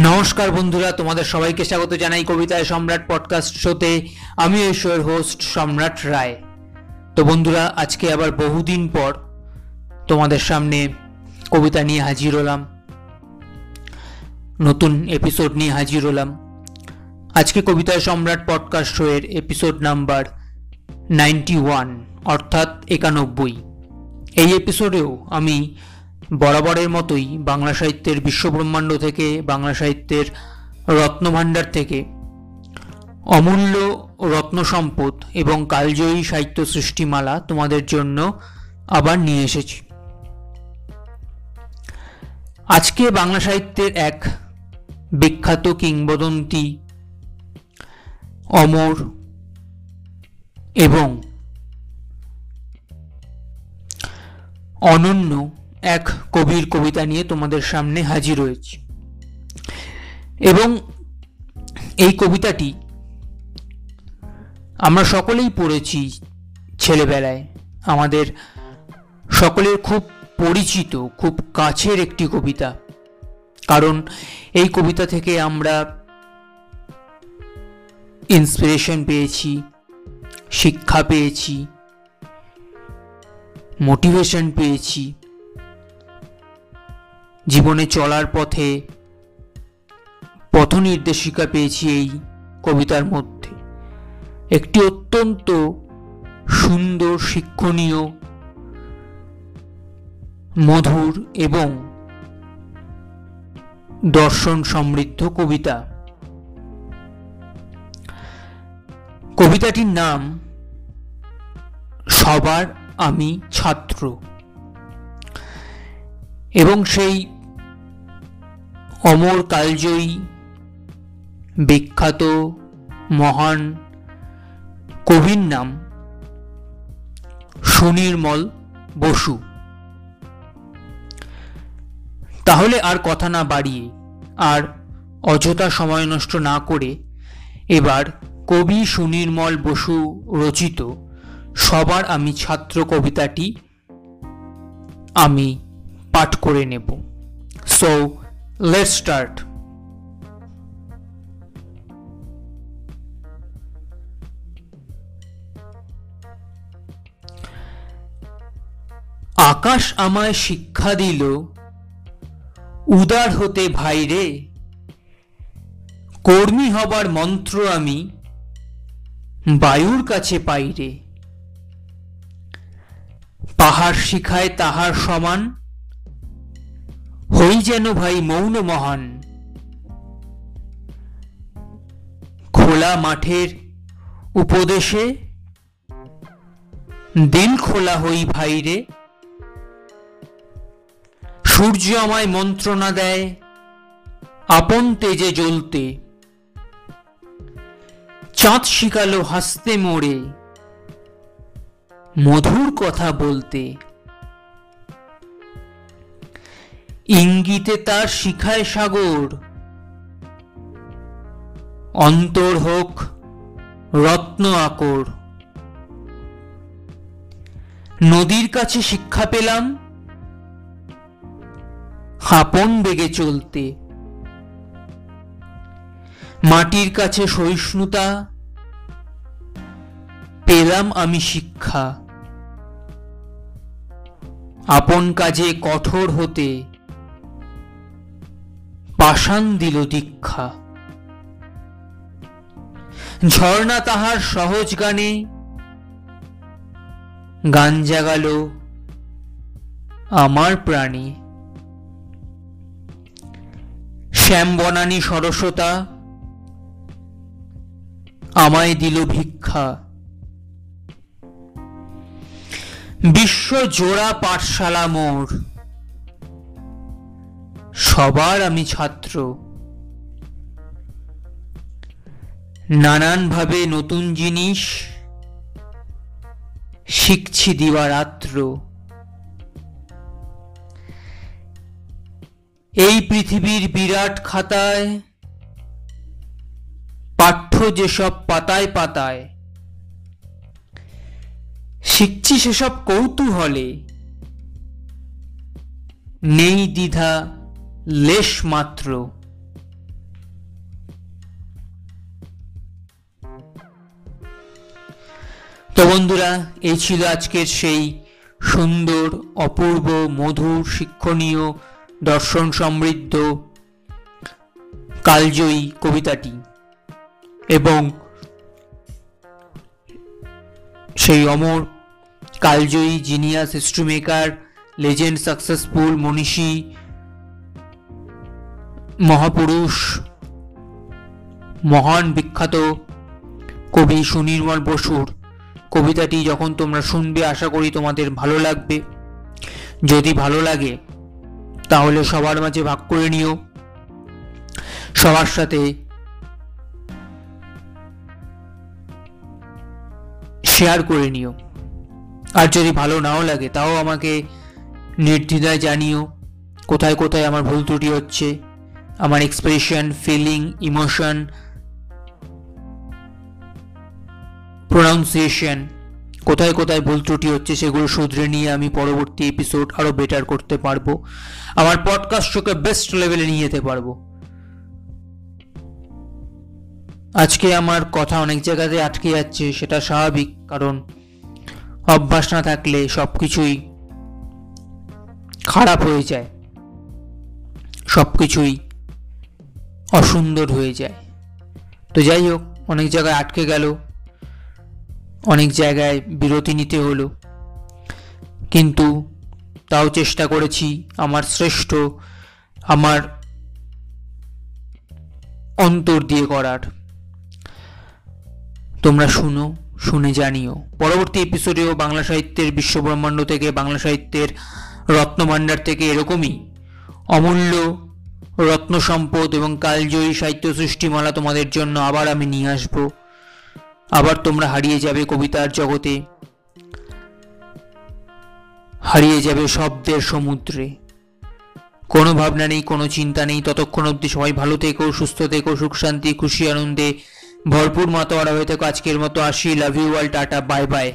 নমস্কার বন্ধুরা, তোমাদের সবাইকে স্বাগত জানাই কবিতায় সম্রাট পডকাস্ট শোতে আমি ঈশ্বর হোস্ট সম্রাট রায়। তো বন্ধুরা, আজকে আবার বহুদিন পর তোমাদের সামনে কবিতা নিয়ে হাজির হলাম। নতুন এপিসোড নিয়ে হাজির হলাম। আজকে কবিতায় সম্রাট পডকাস্ট শোয়ের এপিসোড নাম্বার নাইনটি ওয়ান অর্থাৎ একানব্বই। এই এপিসোডেও আমি বরাবরের মতোই বাংলা সাহিত্যের বিশ্বব্রহ্মাণ্ড থেকে, বাংলা সাহিত্যের রত্নভাণ্ডার থেকে অমূল্য রত্ন সম্পদ এবং কালজয়ী সাহিত্য সৃষ্টিমালা তোমাদের জন্য আবার নিয়ে এসেছি। আজকে বাংলা সাহিত্যের এক বিখ্যাত কিংবদন্তি অমর এবং অনন্য এক কবির কবিতা নিয়ে তোমাদের সামনে হাজির হয়েছি এবং এই কবিতাটি আমরা সকলেই পড়েছি ছেলেবেলায়। আমাদের সকলের খুব পরিচিত, খুব কাছের একটি কবিতা। কারণ এই কবিতা থেকে আমরা ইন্সপিরেশন পেয়েছি, শিক্ষা পেয়েছি মোটিভেশন পেয়েছি জীবনে চলার পথে পথ নির্দেশিকা পেয়েছি এই কবিতার মধ্যে। একটি অত্যন্ত সুন্দর, শিক্ষণীয়, মধুর এবং দর্শন সমৃদ্ধ কবিতা। কবিতাটির নাম, সবার আমি ছাত্র। এবং সেই অমর কালজয়ী, বিখ্যাত, মহান কবির নাম সুনির্মল বসু। তাহলে আর কথা না বাড়িয়ে আর অযথা সময় নষ্ট না করে এবার কবি সুনির্মল বসু রচিত সবার আমি ছাত্র কবিতাটি আমি পাঠ করে নেব। সো লেট স্টার্ট আকাশ আমায় শিক্ষা দিল, উদার হতে ভাইরে কর্মী হবার মন্ত্র আমি বায়ুর কাছে পাইরে পাহাড় শিখায় তাহার সমান হই যেন ভাই মৌন মহান। খোলা মাঠের উপদেশে দিল খোলা হই ভাইরে সূর্য আমায় মন্ত্রণা দেয়, আপন তেজে জ্বলতে। চাঁদ শিখালো হাসতে মোড়ে, মধুর কথা বলতে। ইঙ্গিতে তার শিখায় সাগর। অন্তর হোক রত্ন আকর। নদীর কাছে শিক্ষা পেলাম হাপন বেগে চলতে। মাটির কাছে সহিষ্ণুতা, পেলাম আমি শিক্ষা। আপন কাজে কঠোর হতে। পাষাণ দিল দীক্ষা ঝর্ণা তাহার সহজ গানে, গান জাগাল আমার প্রাণী। শ্যাম বনানী সরসতা আমায় দিল ভিক্ষা। বিশ্ব জোড়া পাঠশালা মোর সবার আমি ছাত্র। নানানভাবে নতুন জিনিস শিখছি দিবারাত্র। এই পৃথিবীর বিরাট খাতায়, পাঠ্য যেসব পাতায় পাতায়, শিখছি সেসব কৌতূহলে। নেই দ্বিধা লেশমাত্র তো বন্ধুরা, এই ছিল আজকের সেই সুন্দর, অপূর্ব, মধুর, শিক্ষণীয়, দর্শন সমৃদ্ধ, কালজয়ী কবিতাটি এবং সেই অমর কালজয়ী জিনিয়াস হিস্ট্রিমেকার লেজেন্ড সাকসেসফুল মনীষী মহাপুরুষ, মহান বিখ্যাত কবি সুনির্মল বসুর কবিতাটি যখন তোমরা শুনবে, আশা করি তোমাদের ভালো লাগবে। যদি ভালো লাগে, তাহলে সবার মাঝে ভাগ করে নিও। সবার সাথে শেয়ার করে নিও। আর যদি ভালো নাও লাগে, তাও আমাকে নির্দ্বিধায় জানিও, কোথায় কোথায় আমার ভুল ত্রুটি হচ্ছে। আমার এক্সপ্রেশন ফিলিং ইমোশন প্রোনাউন্সিয়েশন কোথায় কোথায় ভুল ত্রুটি হচ্ছে সেগুলো শুধরে নিয়ে আমি পরবর্তী এপিসোড আরও বেটার করতে পারব। আমার পডকাস্টকে বেস্ট লেভেলে নিয়ে যেতে পারব। আজকে আমার কথা অনেক জায়গাতে আটকে যাচ্ছে, সেটা স্বাভাবিক, কারণ অভ্যাস না থাকলে সব কিছুই খারাপ হয়ে যায়। সব কিছুই অসুন্দর হয়ে যায়। তো যাই হোক, অনেক জায়গায় আটকে গেল, অনেক জায়গায় বিরতি নিতে হলো। কিন্তু তাও চেষ্টা করেছি, আমার শ্রেষ্ঠ, আমার অন্তর দিয়ে করার। তোমরা শুনো, শুনে জানিও। পরবর্তী এপিসোডেও বাংলা সাহিত্যের বিশ্বব্রহ্মাণ্ড থেকে, বাংলা সাহিত্যের রত্নভাণ্ডার থেকে এরকমই অমূল্য রত্ন সম্পদ এবং কালজয়ী সাহিত্য সৃষ্টিমালা তোমাদের জন্য আবার আমি নিয়ে আসব। আবার তোমরা হারিয়ে যাবে কবিতার জগতে। হারিয়ে যাবে শব্দের সমুদ্রে। কোনো ভাবনা নেই, কোনো চিন্তা নেই। ততক্ষণ অবধি সবাই ভালো থেকো, সুস্থ থেকো, সুখ শান্তি, খুশি আনন্দে। ভরপুর মাতোয়ারা হয়ে থেকো আজকের মতো। আসি love you all tata bye bye